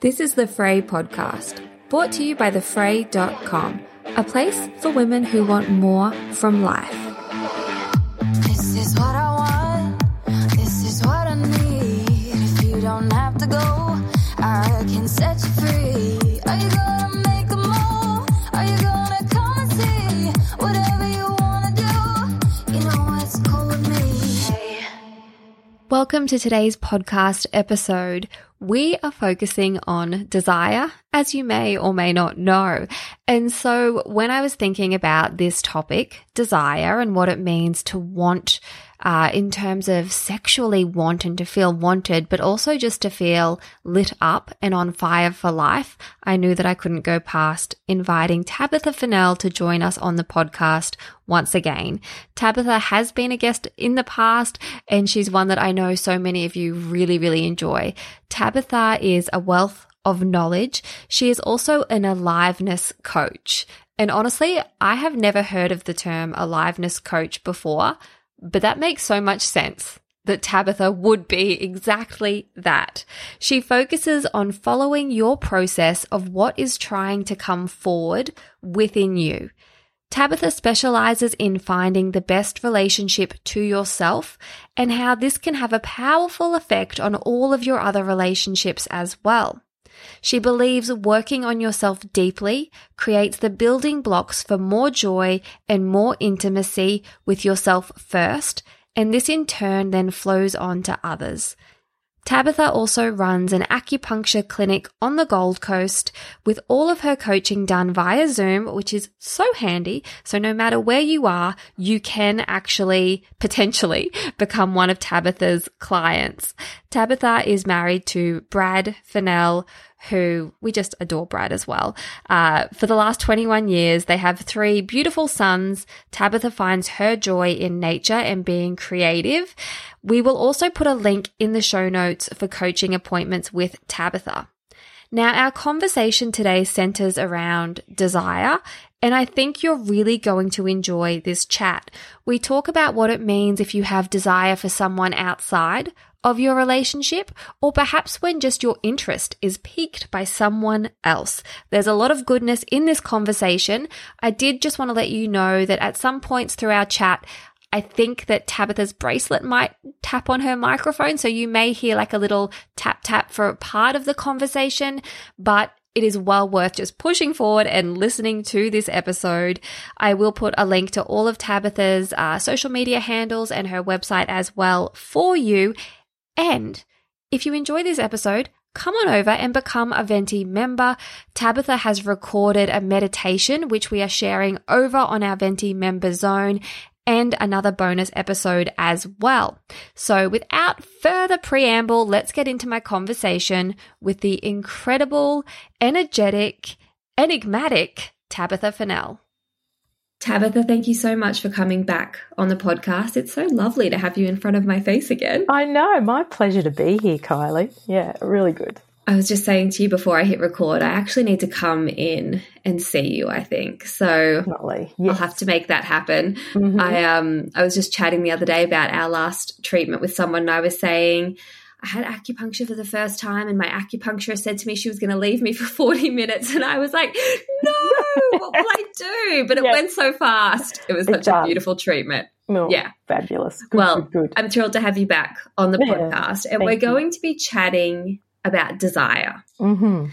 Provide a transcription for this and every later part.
This is the Frae podcast, brought to you by thefrae.com, a place for women who want more from life. This is what I want. This is what I need. If you don't have to go, I can set you free. Are you gonna make a move? Are you gonna come and see? Whatever you wanna do, you know it's cool with me. Welcome to today's podcast episode. We are focusing on desire, as you may or may not know. And so when I was thinking about this topic, desire, and what it means to want uh, in terms of sexually want and to feel wanted, but also just to feel lit up and on fire for life, I knew that I couldn't go past inviting Tabitha Fennell to join us on the podcast once again. Tabitha has been a guest in the past, and she's one that I know so many of you really, really enjoy. Tabitha is a wealth of knowledge. She is also an aliveness coach. And honestly, I have never heard of the term aliveness coach before, but that makes so much sense that Tabitha would be exactly that. She focuses on following your process of what is trying to come forward within you. Tabitha specializes in finding the best relationship to yourself and how this can have a powerful effect on all of your other relationships as well. She believes working on yourself deeply creates the building blocks for more joy and more intimacy with yourself first, and this in turn then flows on to others. Tabitha also runs an acupuncture clinic on the Gold Coast with all of her coaching done via Zoom, which is so handy. So no matter where you are, you can actually potentially become one of Tabitha's clients. Tabitha is married to Brad Fennell, who we just adore Brad as well. Uh, for the last 21 years, they have three beautiful sons. Tabitha finds her joy in nature and being creative. We will also put a link in the show notes for coaching appointments with Tabitha. Now, our conversation today centers around desire, and I think you're really going to enjoy this chat. We talk about what it means if you have desire for someone outside of your relationship, or perhaps when just your interest is piqued by someone else. There's a lot of goodness in this conversation. I did just want to let you know that at some points through our chat, I think that Tabitha's bracelet might tap on her microphone. So you may hear like a little tap tap for a part of the conversation, but it is well worth just pushing forward and listening to this episode. I will put a link to all of Tabitha's uh, social media handles and her website as well for you. And if you enjoy this episode, come on over and become a Venti member. Tabitha has recorded a meditation, which we are sharing over on our Venti member zone and another bonus episode as well. So without further preamble, let's get into my conversation with the incredible, energetic, enigmatic Tabitha Fennell. Tabitha, thank you so much for coming back on the podcast. It's so lovely to have you in front of my face again. I know. My pleasure to be here, Kylie. Yeah, really good. I was just saying to you before I hit record, I actually need to come in and see you, I think. So Definitely. I'll have to make that happen. Mhm. I um I was just chatting the other day about our last treatment with someone and I was saying I had acupuncture for the first time and my acupuncturist said to me she was going to leave me for 40 minutes and I was like, "No, what will I do?" But it Yeah. went so fast. It was It such a beautiful treatment. Yeah. Fabulous. Good, Well, good, good. I'm thrilled to have you back on the Yeah, podcast and we're you. going to be chatting about desire. hmm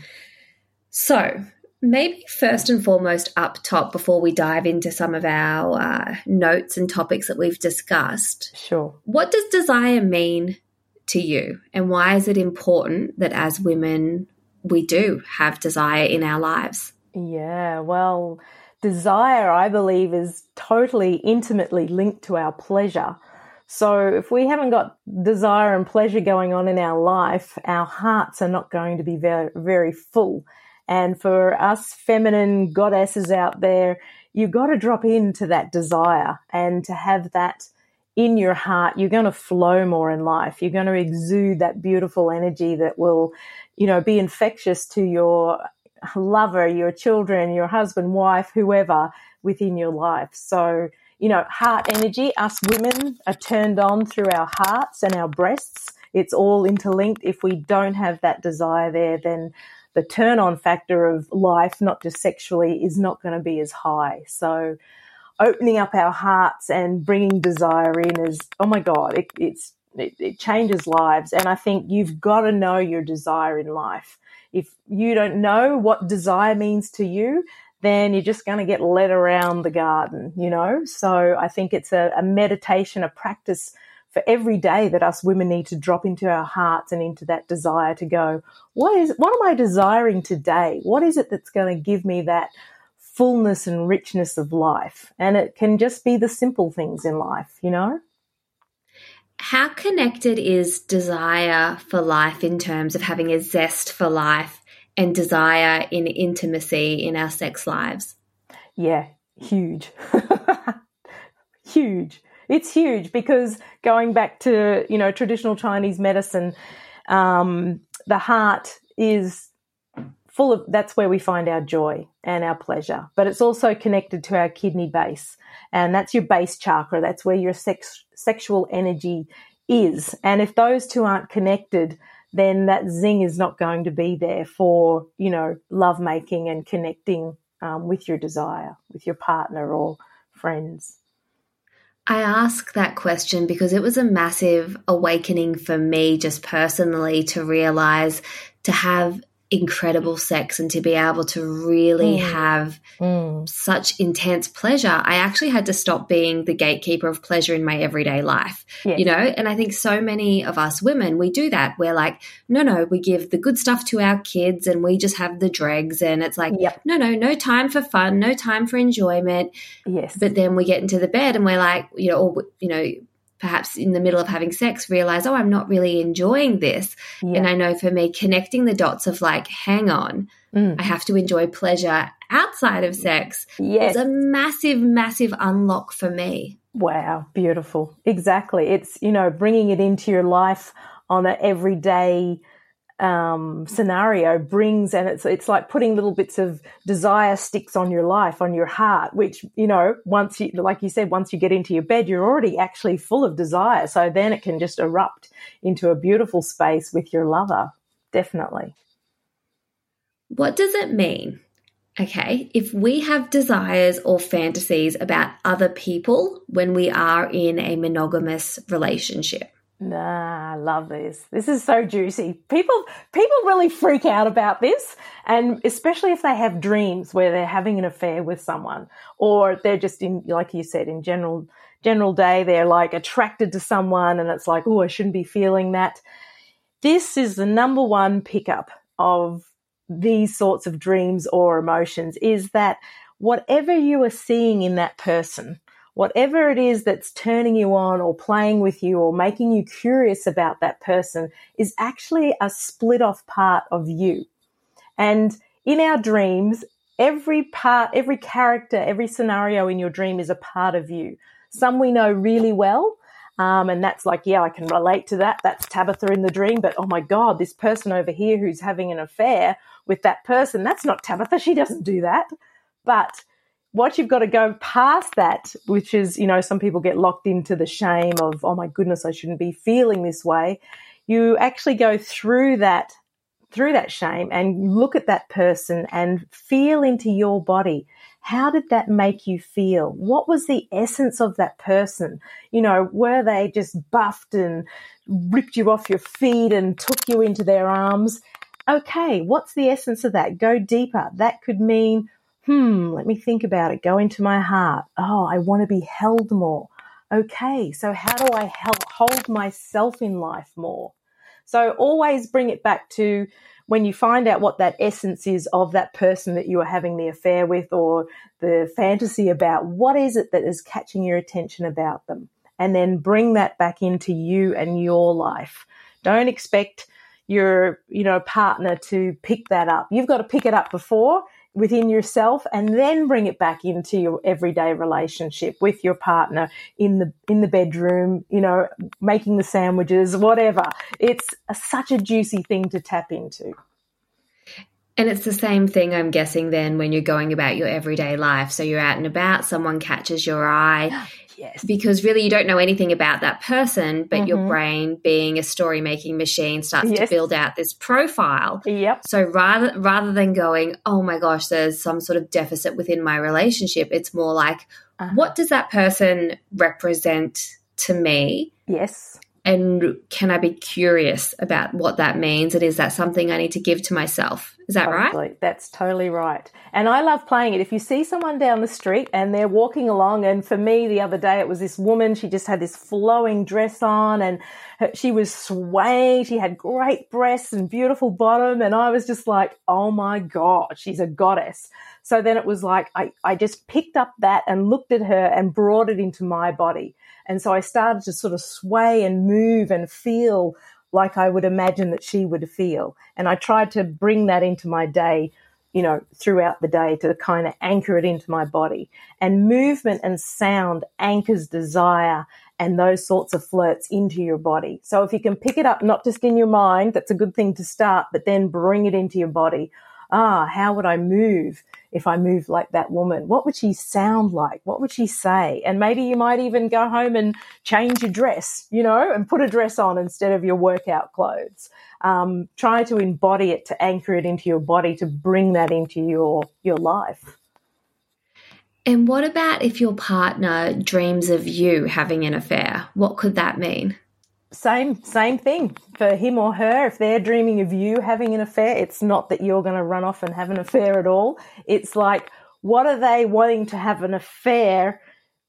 So, maybe first and foremost, up top, before we dive into some of our uh, notes and topics that we've discussed, Sure. what does desire mean to you? And why is it important that as women, we do have desire in our lives? Yeah. Well, desire, I believe, is totally intimately linked to our pleasure So if we haven't got desire and pleasure going on in our life, our hearts are not going to be very, very full. And for us feminine goddesses out there, you've got to drop into that desire and to have that in your heart, you're going to flow more in life. You're going to exude that beautiful energy that will, you know, be infectious to your lover, your children, your husband, wife, whoever within your life. So, you know, heart energy, us women are turned on through our hearts and our breasts. It's all interlinked. If we don't have that desire there, then the turn on factor of life, not just sexually, is not going to be as high. So, opening up our hearts and bringing desire in is, oh my God, it, it's, it, it changes lives. And I think you've got to know your desire in life. If you don't know what desire means to you, then you're just going to get led around the garden, you know? So I think it's a, a meditation, a practice for every day that us women need to drop into our hearts and into that desire to go, what is, what am I desiring today? What is it that's going to give me that fullness and richness of life? And it can just be the simple things in life, you know? How connected is desire for life in terms of having a zest for life and desire in intimacy in our sex lives? Yeah, huge. huge. It's huge because going back to, you know, traditional Chinese medicine, um, the heart is full of, that's where we find our joy and our pleasure. But it's also connected to our kidney base. And that's your base chakra. That's where your sex, sexual energy is. And if those two aren't connected, then that zing is not going to be there for, you know, love making and connecting um, with your desire, with your partner or friends. I ask that question because it was a massive awakening for me, just personally, to realize to have incredible sex and to be able to really mm. have mm. such intense pleasure, I actually had to stop being the gatekeeper of pleasure in my everyday life. Yes. You know, and I think so many of us women, we do that. We're like, no, no, we give the good stuff to our kids and we just have the dregs. And it's like, yep. no, no, no time for fun, no time for enjoyment. Yes. But then we get into the bed and we're like, you know, or, you know, perhaps in the middle of having sex realize, oh, I'm not really enjoying this. Yeah. And I know for me, connecting the dots of like, hang on, mm. I have to enjoy pleasure outside of sex yes. is a massive, massive unlock for me. Wow, beautiful. Exactly. It's, you know, bringing it into your life on an everyday um, scenario brings, and it's it's like putting little bits of desire sticks on your life, on your heart. Which you know, once you, like you said, once you get into your bed, you're already actually full of desire. So then it can just erupt into a beautiful space with your lover. Definitely. What does it mean? Okay, if we have desires or fantasies about other people when we are in a monogamous relationship, Nah, I love this. This is so juicy. People people really freak out about this and especially if they have dreams where they're having an affair with someone or they're just in like you said in general general day they're like attracted to someone and it's like, "Oh, I shouldn't be feeling that." This is the number one pickup of these sorts of dreams or emotions is that whatever you are seeing in that person whatever it is that's turning you on or playing with you or making you curious about that person is actually a split off part of you. And in our dreams, every part, every character, every scenario in your dream is a part of you. Some we know really well. Um, and that's like, yeah, I can relate to that. That's Tabitha in the dream. But oh my God, this person over here who's having an affair with that person, that's not Tabitha. She doesn't do that. But what you've got to go past that, which is, you know, some people get locked into the shame of, oh my goodness, I shouldn't be feeling this way. You actually go through that, through that shame and look at that person and feel into your body. How did that make you feel? What was the essence of that person? You know, were they just buffed and ripped you off your feet and took you into their arms? Okay, what's the essence of that? Go deeper. That could mean hmm, let me think about it. Go into my heart. Oh, I want to be held more. Okay, so how do I help hold myself in life more? So always bring it back to when you find out what that essence is of that person that you are having the affair with or the fantasy about, what is it that is catching your attention about them? and then bring that back into you and your life. Don't expect your, you know, partner to pick that up. You've got to pick it up before within yourself and then bring it back into your everyday relationship with your partner in the in the bedroom you know making the sandwiches whatever it's a, such a juicy thing to tap into and it's the same thing, I'm guessing, then when you're going about your everyday life. So you're out and about, someone catches your eye. Yes. Because really, you don't know anything about that person, but your Mhm. brain, being a story making machine, starts to build out this profile. Yep. So rather rather than going, oh my gosh, there's some sort of deficit within my relationship, it's more like, Uh-huh. what does that person represent to me? Yes. And can I be curious about what that means? And is that something I need to give to myself? Is that right? That's totally right. And I love playing it. If you see someone down the street and they're walking along, and for me the other day it was this woman, she just had this flowing dress on and she was swaying. She had great breasts and beautiful bottom. And I was just like, oh my God, she's a goddess. So then it was like, I, I just picked up that and looked at her and brought it into my body. And so I started to sort of sway and move and feel like I would imagine that she would feel. And I tried to bring that into my day, you know, throughout the day to kind of anchor it into my body. And movement and sound anchors desire and those sorts of flirts into your body. So if you can pick it up, not just in your mind, that's a good thing to start, but then bring it into your body. Ah, how would I move if I moved like that woman? What would she sound like? What would she say? And maybe you might even go home and change your dress, you know, and put a dress on instead of your workout clothes. Um, try to embody it, to anchor it into your body, to bring that into your your life. And what about if your partner dreams of you having an affair? What could that mean? Same same thing for him or her. If they're dreaming of you having an affair, it's not that you're going to run off and have an affair at all. It's like, what are they wanting to have an affair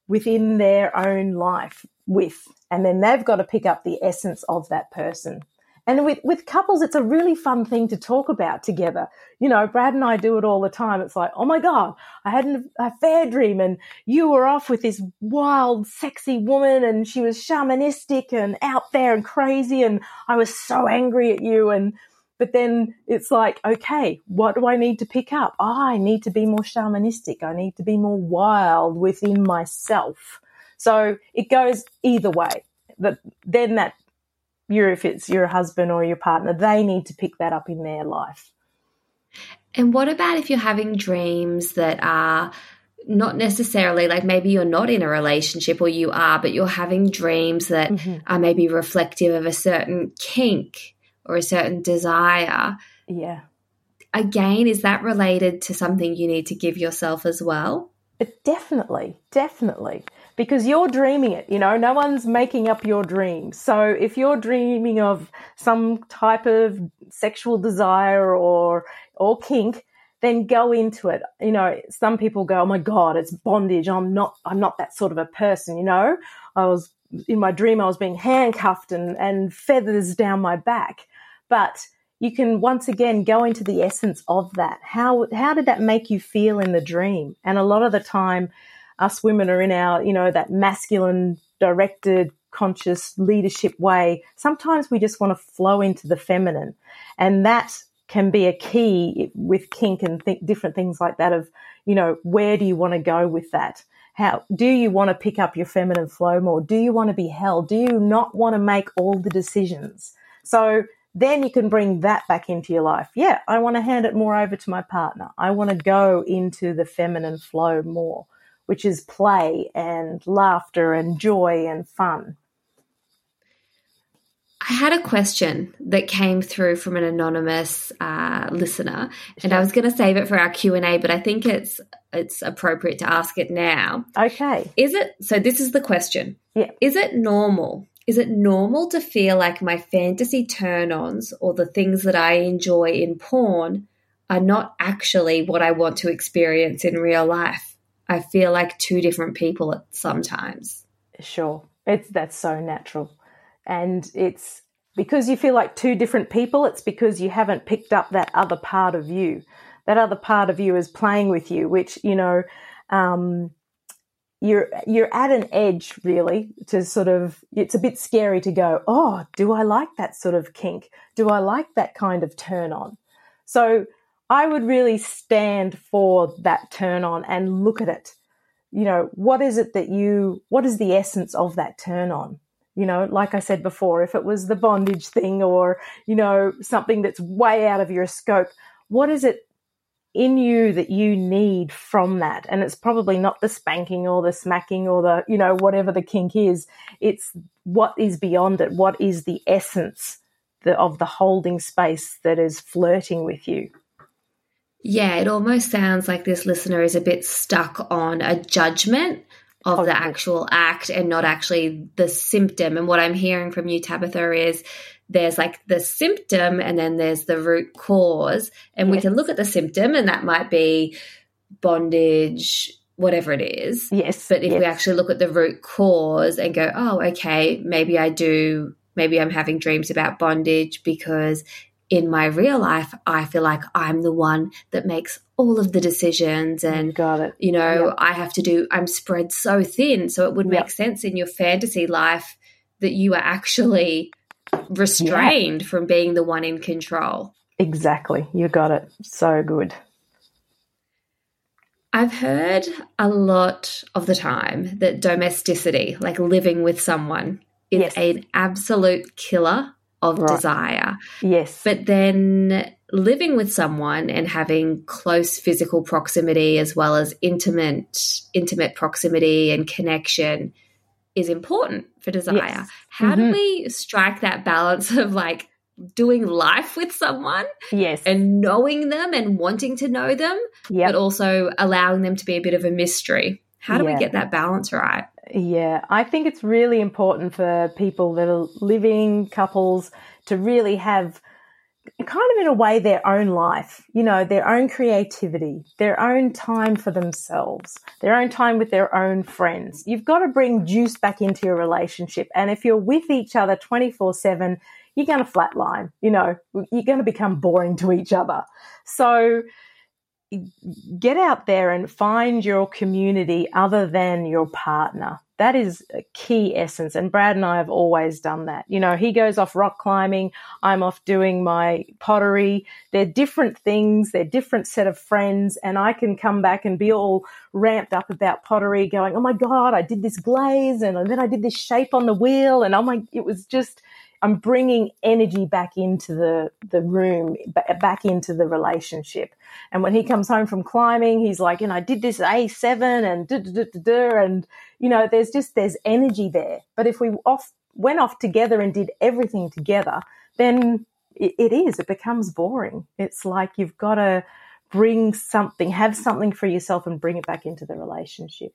within their own life with? And then they've got to pick up the essence of that person. And with, with couples, it's a really fun thing to talk about together. You know, Brad and I do it all the time. It's like, oh my God, I had an affair dream and you were off with this wild, sexy woman and she was shamanistic and out there and crazy. And I was so angry at you. And, but then it's like, okay, what do I need to pick up? Oh, I need to be more shamanistic. I need to be more wild within myself. So it goes either way. But then that you're if it's your husband or your partner, they need to pick that up in their life. And what about if you're having dreams that are not necessarily like maybe you're not in a relationship or you are, but you're having dreams that Mhm. are maybe reflective of a certain kink or a certain desire? Yeah. Again, is that related to something you need to give yourself as well? But definitely, definitely. Because you're dreaming it, you know, no one's making up your dreams. So if you're dreaming of some type of sexual desire or or kink, then go into it. You know, some people go, "Oh my god, it's bondage. I'm not I'm not that sort of a person, you know. I was in my dream I was being handcuffed and and feathers down my back." But you can once again go into the essence of that. How how did that make you feel in the dream? And a lot of the time, us women are in our you know that masculine directed conscious leadership way. Sometimes we just want to flow into the feminine, and that can be a key with kink and th- different things like that. Of you know where do you want to go with that? How do you want to pick up your feminine flow more? Do you want to be held? Do you not want to make all the decisions? So then you can bring that back into your life. Yeah, I want to hand it more over to my partner. I want to go into the feminine flow more, which is play and laughter and joy and fun. I had a question that came through from an anonymous uh, listener, and I was going to save it for our Q and A, but I think it's it's appropriate to ask it now. Okay. Is it so? This is the question. Yeah. Is it normal? Is it normal to feel like my fantasy turn-ons or the things that I enjoy in porn are not actually what I want to experience in real life? I feel like two different people sometimes. Sure. It's that's so natural. And it's because you feel like two different people, it's because you haven't picked up that other part of you. That other part of you is playing with you, which, you know, um, you're you're at an edge really to sort of it's a bit scary to go oh do i like that sort of kink do i like that kind of turn on so i would really stand for that turn on and look at it you know what is it that you what is the essence of that turn on you know like i said before if it was the bondage thing or you know something that's way out of your scope what is it in you that you need from that. And it's probably not the spanking or the smacking or the, you know, whatever the kink is. It's what is beyond it. What is the essence of the holding space that is flirting with you? Yeah, it almost sounds like this listener is a bit stuck on a judgment of the actual act and not actually the symptom. And what I'm hearing from you, Tabitha, is there's like the symptom and then there's the root cause. And we can look at the symptom, and that might be bondage, whatever it is. Yes. But if we actually look at the root cause and go, oh, okay, maybe I do, maybe I'm having dreams about bondage because in my real life, I feel like I'm the one that makes all of the decisions and got it. you know, Yep. I have to do, I'm spread so thin. So it would make Yep. sense in your fantasy life that you are actually restrained from being the one in control. Exactly. You got it. So good. I've heard a lot of the time that domesticity, like living with someone, is Yes. an absolute killer of Right. desire. Yes. But then living with someone and having close physical proximity as well as intimate intimate proximity and connection is important for desire. Yes. How do Mhm. we strike that balance of like doing life with someone yes. and knowing them and wanting to know them, Yep. but also allowing them to be a bit of a mystery? How do we get that balance right? Yeah, I think it's really important for people that are living couples to really have kind of in a way their own life, you know, their own creativity, their own time for themselves, their own time with their own friends. You've got to bring juice back into your relationship. And if you're with each other 24 7, you're going to flatline, you know, you're going to become boring to each other. So, get out there and find your community other than your partner. That is a key essence. And Brad and I have always done that. You know, he goes off rock climbing. I'm off doing my pottery. They're different things. They're different set of friends. And I can come back and be all ramped up about pottery going, Oh my God, I did this glaze and then I did this shape on the wheel. And oh my, it was just, I'm bringing energy back into the, the room, back into the relationship. And when he comes home from climbing, he's like, you know, I did this A7 and da, da, da, and you know, there's just there's energy there. But if we off went off together and did everything together, then it, it is it becomes boring. It's like you've got to bring something, have something for yourself, and bring it back into the relationship.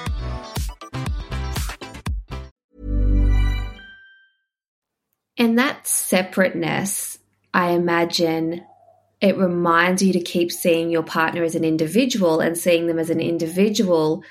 And that separateness, I imagine it reminds you to keep seeing your partner as an individual and seeing them as an individual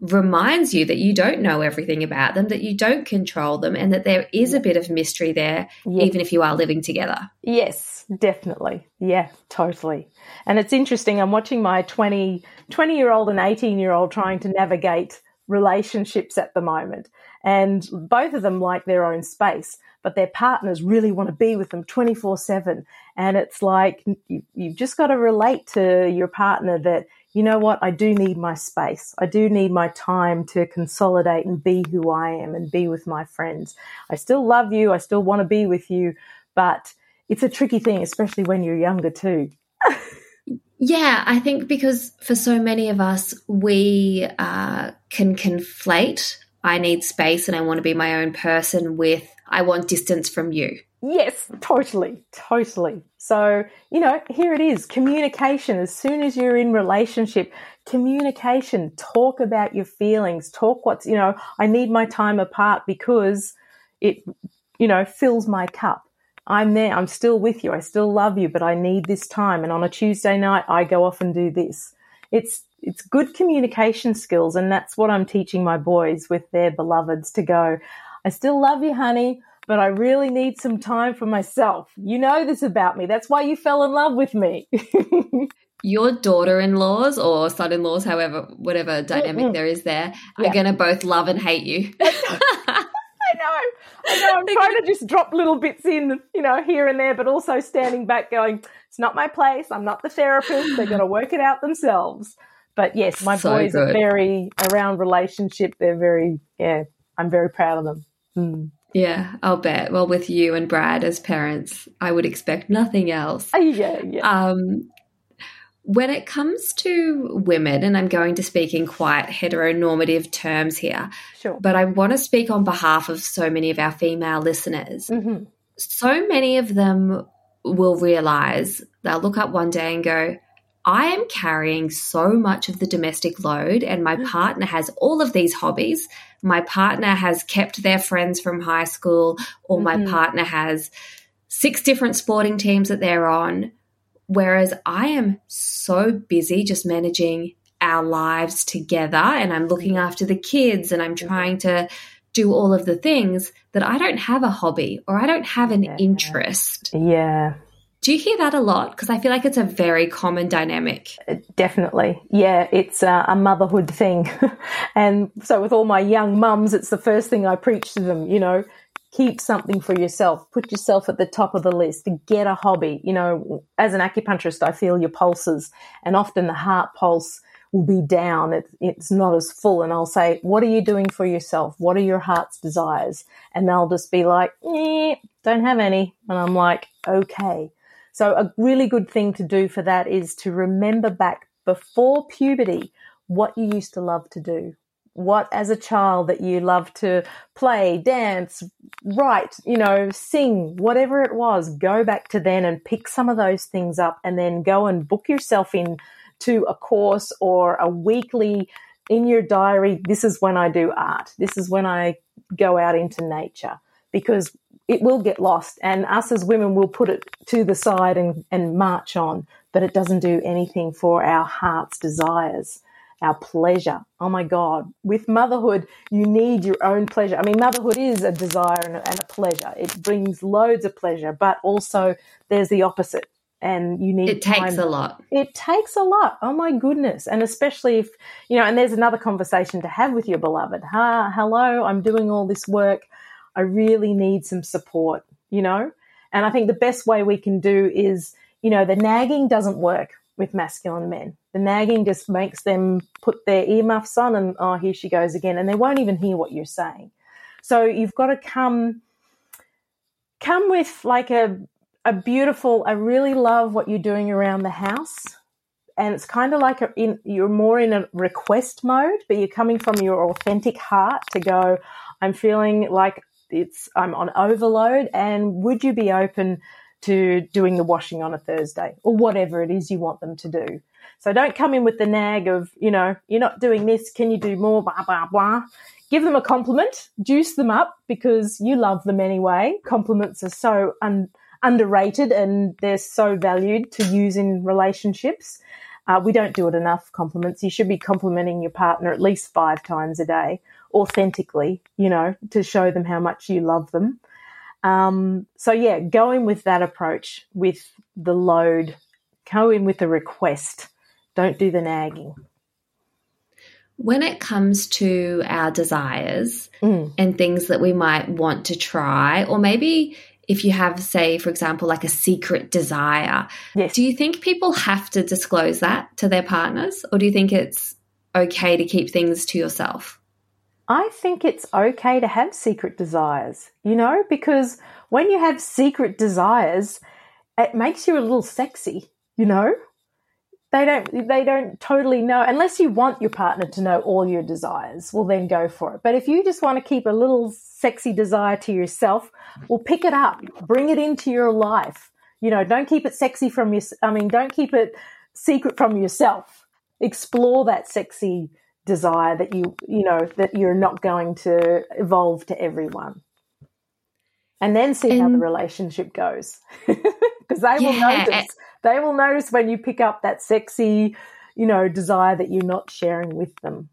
reminds you that you don't know everything about them, that you don't control them, and that there is a bit of mystery there, Yeah. even if you are living together. Yes, definitely. Yeah, totally. And it's interesting. I'm watching my 20, 20 year old and 18 year old trying to navigate relationships at the moment. And both of them like their own space, but their partners really want to be with them 24 7. And it's like you, you've just got to relate to your partner that, you know what, I do need my space. I do need my time to consolidate and be who I am and be with my friends. I still love you. I still want to be with you, but it's a tricky thing, especially when you're younger too. Yeah, I think because for so many of us, we uh, can conflate I need space and I want to be my own person with I want distance from you. Yes, totally, totally. So, you know, here it is communication. As soon as you're in relationship, communication, talk about your feelings, talk what's, you know, I need my time apart because it, you know, fills my cup. I'm there, I'm still with you, I still love you, but I need this time. And on a Tuesday night, I go off and do this. It's, it's good communication skills. And that's what I'm teaching my boys with their beloveds to go, I still love you, honey but I really need some time for myself. You know this about me. That's why you fell in love with me. Your daughter in laws or son in laws, however, whatever dynamic mm-hmm. there is there, yeah. are going to both love and hate you. I know. I know. I'm trying to just drop little bits in, you know, here and there, but also standing back going, it's not my place. I'm not the therapist. They're going to work it out themselves. But yes, my so boys good. are very around relationship. They're very, yeah, I'm very proud of them. Mm. Yeah, I'll bet. Well, with you and Brad as parents, I would expect nothing else. Uh, yeah, yeah. Um, when it comes to women, and I'm going to speak in quite heteronormative terms here, sure. but I want to speak on behalf of so many of our female listeners. Mm-hmm. So many of them will realize they'll look up one day and go, I am carrying so much of the domestic load, and my mm. partner has all of these hobbies. My partner has kept their friends from high school, or mm-hmm. my partner has six different sporting teams that they're on. Whereas I am so busy just managing our lives together, and I'm looking mm. after the kids, and I'm mm-hmm. trying to do all of the things that I don't have a hobby or I don't have an yeah. interest. Yeah. Do you hear that a lot? Because I feel like it's a very common dynamic. Uh, definitely. Yeah, it's a, a motherhood thing. and so with all my young mums, it's the first thing I preach to them, you know, keep something for yourself. Put yourself at the top of the list. Get a hobby. You know, as an acupuncturist, I feel your pulses and often the heart pulse will be down. It, it's not as full. And I'll say, what are you doing for yourself? What are your heart's desires? And they'll just be like, don't have any. And I'm like, okay. So a really good thing to do for that is to remember back before puberty what you used to love to do. What as a child that you loved to play, dance, write, you know, sing, whatever it was, go back to then and pick some of those things up and then go and book yourself in to a course or a weekly in your diary. This is when I do art. This is when I go out into nature because it will get lost and us as women will put it to the side and, and march on, but it doesn't do anything for our heart's desires, our pleasure. Oh my God. With motherhood, you need your own pleasure. I mean, motherhood is a desire and a, and a pleasure. It brings loads of pleasure, but also there's the opposite and you need it takes time. a lot it takes a lot oh my goodness and especially if you know and there's another conversation to have with your beloved ha hello i'm doing all this work I really need some support, you know? And I think the best way we can do is, you know, the nagging doesn't work with masculine men. The nagging just makes them put their earmuffs on and, oh, here she goes again. And they won't even hear what you're saying. So you've got to come, come with like a, a beautiful, I really love what you're doing around the house. And it's kind of like a, in, you're more in a request mode, but you're coming from your authentic heart to go, I'm feeling like it's I'm on overload and would you be open to doing the washing on a Thursday or whatever it is you want them to do. So don't come in with the nag of, you know, you're not doing this, can you do more, blah, blah, blah. Give them a compliment, juice them up because you love them anyway. Compliments are so un- underrated and they're so valued to use in relationships. Uh, we don't do it enough compliments. You should be complimenting your partner at least five times a day authentically, you know, to show them how much you love them. Um, so yeah, going with that approach with the load, go in with the request. Don't do the nagging. When it comes to our desires mm. and things that we might want to try, or maybe if you have, say, for example, like a secret desire, yes. do you think people have to disclose that to their partners, or do you think it's okay to keep things to yourself? I think it's okay to have secret desires, you know, because when you have secret desires, it makes you a little sexy, you know? they don't they don't totally know unless you want your partner to know all your desires well then go for it. But if you just want to keep a little sexy desire to yourself well pick it up bring it into your life. You know don't keep it sexy from your i mean don't keep it secret from yourself. Explore that sexy desire that you you know that you're not going to evolve to everyone. And then see how the relationship goes. Because they will Yeah, eh notice they will notice when you pick up that sexy you know desire that you're not sharing with them.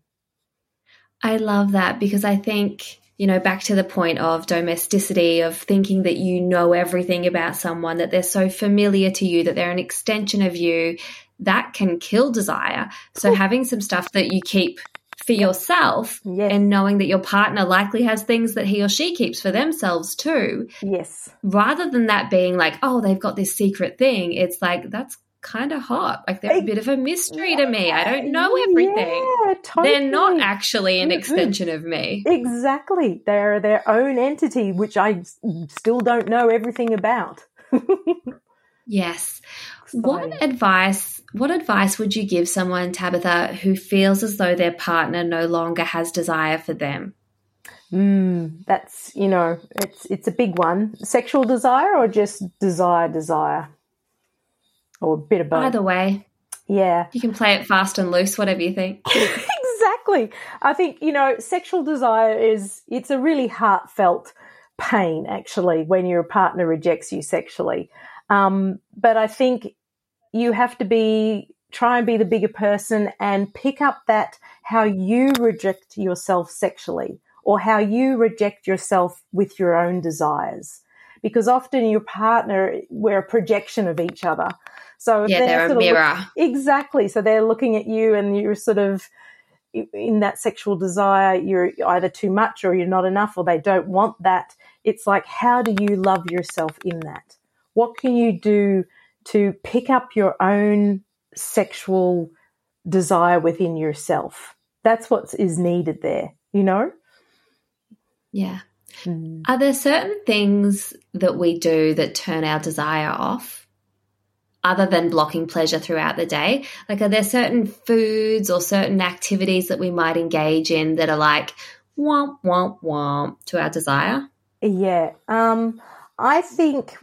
I love that because I think, you know, back to the point of domesticity, of thinking that you know everything about someone, that they're so familiar to you, that they're an extension of you, that can kill desire. So having some stuff that you keep for yourself Yes. and knowing that your partner likely has things that he or she keeps for themselves too, yes rather than that being like, oh, they've got this secret thing, it's like, that's kind of hot. Like they're a bit of a mystery to me. I don't know everything. yeah, totally. They're not actually an Mm-mm. extension of me. exactly they're their own entity which I still don't know everything about Yes. What advice what advice would you give someone Tabitha who feels as though their partner no longer has desire for them? Mm, that's you know, it's it's a big one. Sexual desire or just desire, desire, or a bit of both. Either way, Yeah, you can play it fast and loose, whatever you think. exactly. I think you know, sexual desire is it's a really heartfelt pain actually when your partner rejects you sexually. Um, but I think you have to be try and be the bigger person and pick up that how you reject yourself sexually or how you reject yourself with your own desires. Because often your partner we're a projection of each other. So Yeah, they're a sort of look- mirror. exactly. So they're looking at you and you're sort of in that sexual desire you're either too much or you're not enough or they don't want that. It's like how do you love yourself in that? What can you do to pick up your own sexual desire within yourself that's what is needed there you know Yeah. Are there certain things that we do that turn our desire off other than blocking pleasure throughout the day? Like, are there certain foods or certain activities that we might engage in that are like womp, womp, womp to our desire? Yeah. Um, I think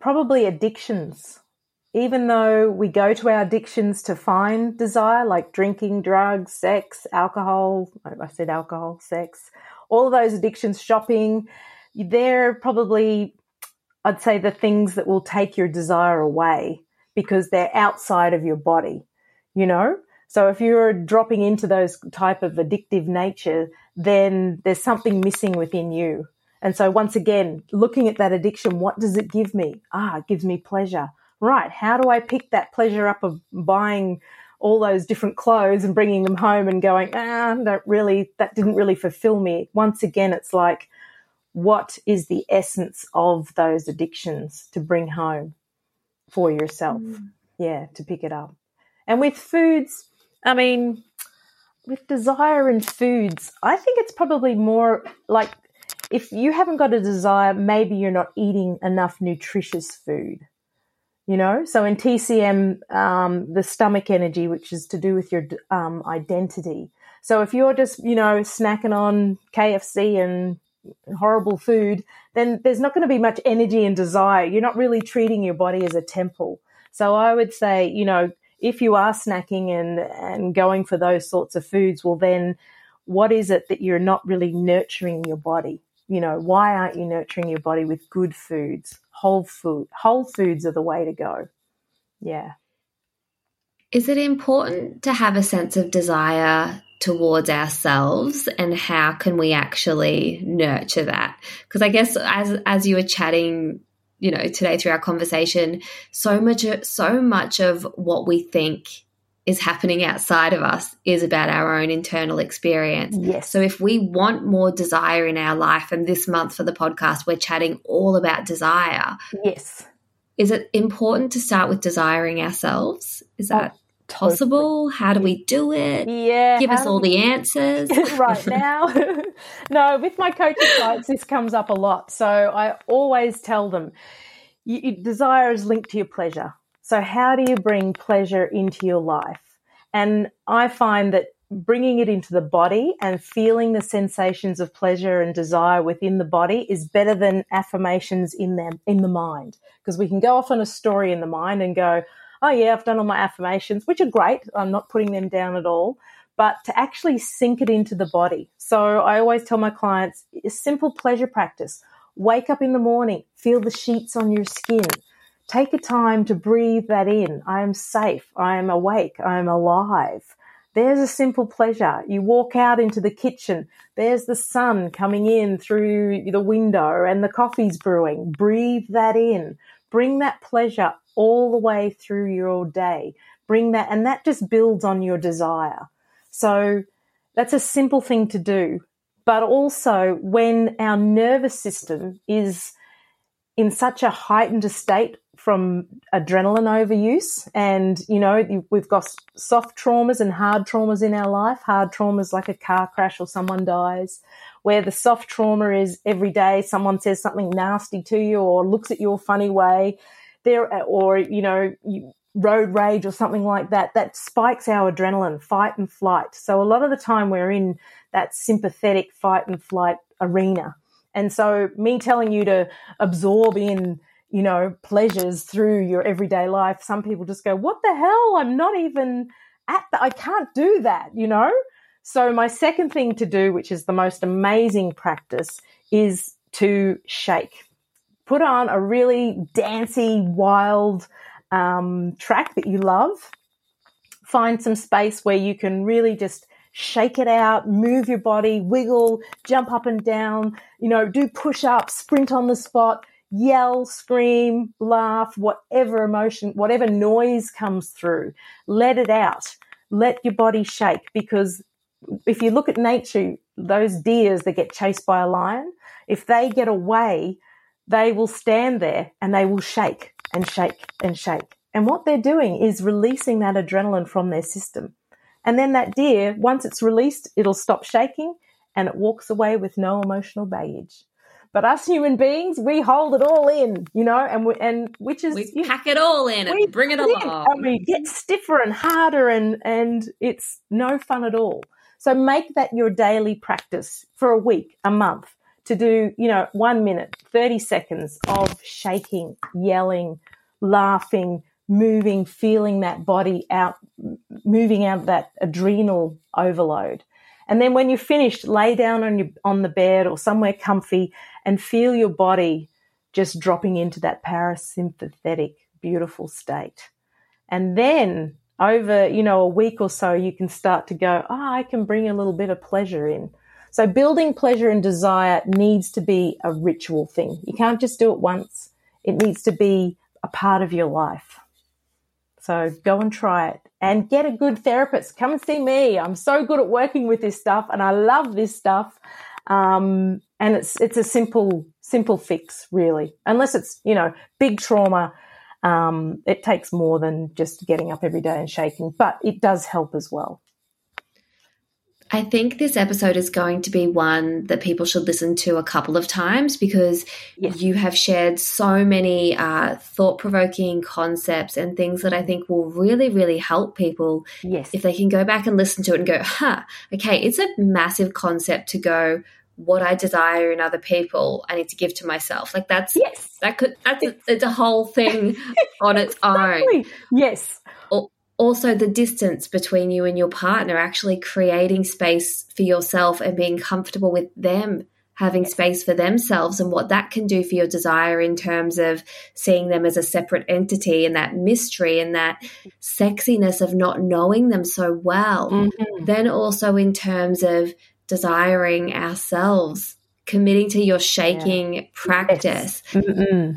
probably addictions. Even though we go to our addictions to find desire, like drinking, drugs, sex, alcohol, I said alcohol, sex, all of those addictions, shopping, they're probably, I'd say, the things that will take your desire away because they're outside of your body, you know? So if you're dropping into those type of addictive nature, then there's something missing within you. And so once again, looking at that addiction, what does it give me? Ah, it gives me pleasure. Right. How do I pick that pleasure up of buying all those different clothes and bringing them home and going, ah, that really, that didn't really fulfill me. Once again, it's like, what is the essence of those addictions to bring home for yourself? Yeah, to pick it up. And with foods, I mean, with desire and foods, I think it's probably more like if you haven't got a desire, maybe you're not eating enough nutritious food. You know, so in TCM, um, the stomach energy, which is to do with your um, identity. So if you're just, you know, snacking on KFC and horrible food, then there's not going to be much energy and desire. You're not really treating your body as a temple. So I would say, you know, if you are snacking and, and going for those sorts of foods, well, then what is it that you're not really nurturing your body? You know, why aren't you nurturing your body with good foods? Whole food, whole foods are the way to go. Yeah. Is it important to have a sense of desire towards ourselves and how can we actually nurture that? Because I guess as as you were chatting, you know, today through our conversation, so much so much of what we think is happening outside of us is about our own internal experience. Yes. So if we want more desire in our life and this month for the podcast we're chatting all about desire, yes. is it important to start with desiring ourselves? Is that oh, possible? How do we do it? Yeah. Give us all the answers. right now. no, with my coaching clients, this comes up a lot. So I always tell them you, you- desire is linked to your pleasure. So, how do you bring pleasure into your life? And I find that bringing it into the body and feeling the sensations of pleasure and desire within the body is better than affirmations in them in the mind. Because we can go off on a story in the mind and go oh yeah i've done all my affirmations which are great. I'm not putting them down at all. But to actually sink it into the body. So i always tell my clients a simple pleasure practice. Wake up in the morning feel the sheets on your skin take a time to breathe that in i am safe i am awake i am alive there's a simple pleasure. You walk out into the kitchen. There's the sun coming in through the window and the coffee's brewing. Breathe that in. Bring that pleasure all the way through your day. Bring that, and that just builds on your desire. So that's a simple thing to do. But also when our nervous system is in such a heightened state from adrenaline overuse. And, you know, we've got soft traumas and hard traumas in our life. Hard traumas like a car crash or someone dies, where the soft trauma is every day someone says something nasty to you or looks at you a funny way. There, or, you know, road rage or something like that, that spikes our adrenaline, fight and flight. So a lot of the time we're in that sympathetic fight and flight arena. And so me telling you to absorb in you know, pleasures through your everyday life. Some people just go, what the hell? I'm not even at that. I can't do that, you know? So my second thing to do, which is the most amazing practice, is to shake. Put on a really dancey, wild um, track that you love. Find some space where you can really just shake it out, move your body, wiggle, jump up and down, you know, do push ups, sprint on the spot, yell, scream, laugh, whatever emotion, whatever noise comes through, let it out. Let your body shake because if you look at nature, those deers that get chased by a lion, if they get away, they will stand there and they will shake and shake and shake. And what they're doing is releasing that adrenaline from their system. And then that deer, once it's released, it'll stop shaking and it walks away with no emotional baggage. But us human beings, we hold it all in, you know, and we, and which is we pack it all in and bring it along, and we get stiffer and harder, and and it's no fun at all. So make that your daily practice for a week, a month, to do, you know, one minute, thirty seconds of shaking, yelling, laughing, moving, feeling that body out, moving out that adrenal overload. And then when you're finished, lay down on your on the bed or somewhere comfy and feel your body just dropping into that parasympathetic, beautiful state. And then over, you know, a week or so, you can start to go, oh, I can bring a little bit of pleasure in. So building pleasure and desire needs to be a ritual thing. You can't just do it once. It needs to be a part of your life. So go and try it and get a good therapist. Come and see me. I'm so good at working with this stuff and I love this stuff. Um, and it's, it's a simple, simple fix really, unless it's, you know, big trauma. Um, it takes more than just getting up every day and shaking, but it does help as well. I think this episode is going to be one that people should listen to a couple of times because yes. you have shared so many uh, thought provoking concepts and things that I think will really, really help people. Yes. If they can go back and listen to it and go, huh, okay, it's a massive concept to go, what I desire in other people, I need to give to myself. Like that's yes, that could that's a, it's a whole thing on its exactly. own. Yes, also the distance between you and your partner, actually creating space for yourself and being comfortable with them having space for themselves and what that can do for your desire in terms of seeing them as a separate entity and that mystery and that sexiness of not knowing them so well. Mm-hmm. Then also in terms of desiring ourselves, committing to your shaking yeah. practice. Yes.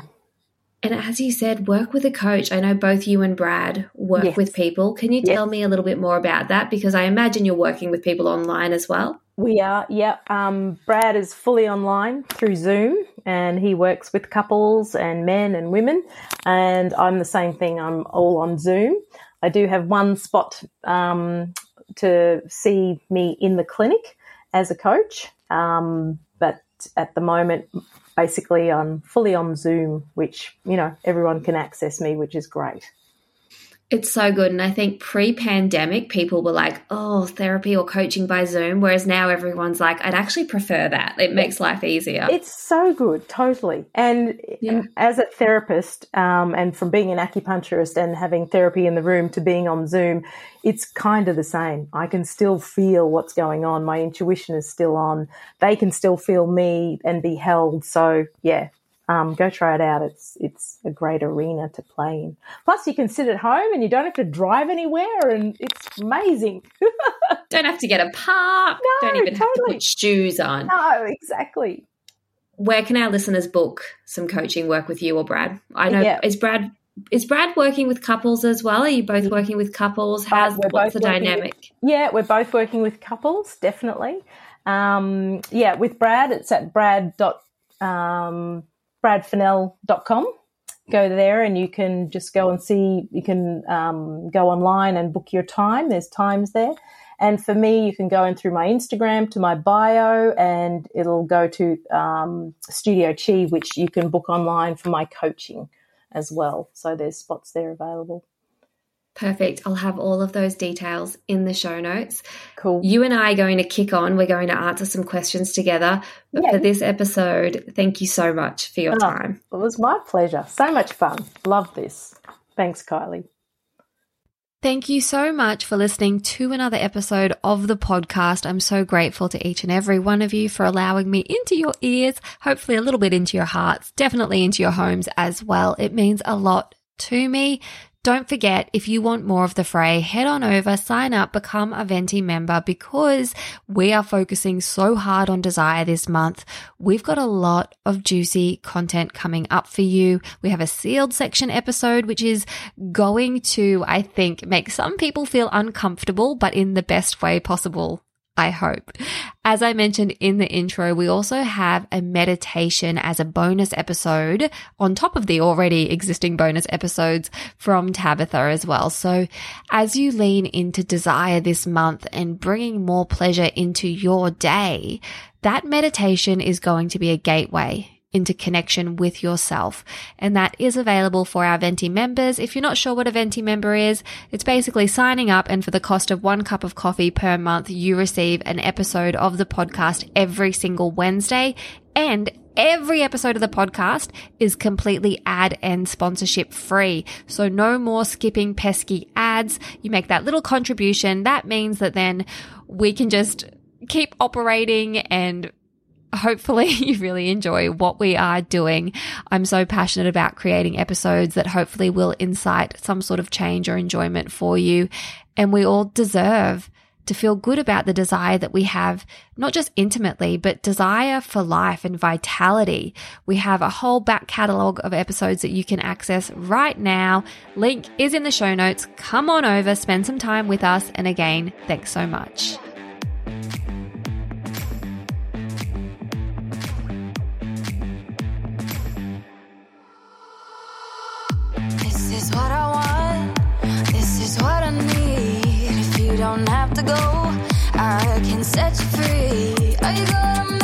And as you said, work with a coach. I know both you and Brad work yes. with people. Can you tell yes. me a little bit more about that? Because I imagine you're working with people online as well. We are, yeah. Um, Brad is fully online through Zoom and he works with couples and men and women. And I'm the same thing, I'm all on Zoom. I do have one spot um, to see me in the clinic as a coach. Um, but at the moment, basically I'm fully on Zoom, which, you know, everyone can access me, which is great. It's so good. And I think pre pandemic, people were like, oh, therapy or coaching by Zoom. Whereas now everyone's like, I'd actually prefer that. It makes life easier. It's so good, totally. And, Yeah. as a therapist, um, and from being an acupuncturist and having therapy in the room to being on Zoom, it's kind of the same. I can still feel what's going on. My intuition is still on. They can still feel me and be held. So yeah, um, go try it out. It's it's a great arena to play in. Plus, you can sit at home and you don't have to drive anywhere, and it's amazing. Don't have to get a park. No, Don't even have to put shoes on. no, exactly. Where can our listeners book some coaching work with you or Brad? I know Yeah. is Brad is Brad working with couples as well? Are you both working with couples? How's we're what's the working with- dynamic? Yeah, we're both working with couples, definitely. Um, yeah, with Brad, it's at brad dot um, bradfennell.com. Go there and you can just go and see, you can um, go online and book your time. There's times there. And for me, you can go in through my Instagram to my bio and it'll go to um, Studio Qi, which you can book online for my coaching as well. So there's spots there available. Perfect. I'll have all of those details in the show notes. Cool. You and I are going to kick on. We're going to answer some questions together. But Yeah. for this episode, thank you so much for your Oh. time. It was my pleasure. So much fun. Love this. Thanks, Kylie. Thank you so much for listening to another episode of the podcast. I'm so grateful to each and every one of you for allowing me into your ears, hopefully a little bit into your hearts, definitely into your homes as well. It means a lot to me. Don't forget, if you want more of the Frae, head on over, sign up, become a Venti member because we are focusing so hard on desire this month. We've got a lot of juicy content coming up for you. We have a sealed section episode, which is going to, I think, make some people feel uncomfortable, but in the best way possible. I hope. As I mentioned in the intro, we also have a meditation as a bonus episode on top of the already existing bonus episodes from Tabitha as well. So as you lean into desire this month and bringing more pleasure into your day, that meditation is going to be a gateway into connection with yourself. And that is available for our Venti members. If you're not sure what a Venti member is, it's basically signing up and for the cost of one cup of coffee per month, you receive an episode of the podcast every single Wednesday and Every episode of the podcast is completely ad and sponsorship free. So no more skipping pesky ads. You make that little contribution. That means that then we can just keep operating and hopefully you really enjoy what we are doing. I'm so passionate about creating episodes that hopefully will incite some sort of change or enjoyment for you. And we all deserve to feel good about the desire that we have, not just intimately, but desire for life and vitality. We have a whole back catalogue of episodes that you can access right now. Link is in the show notes. Come on over, spend some time with us. And again, thanks so much. What I want. This is what I need. If you don't have to go, I can set you free. Are you gonna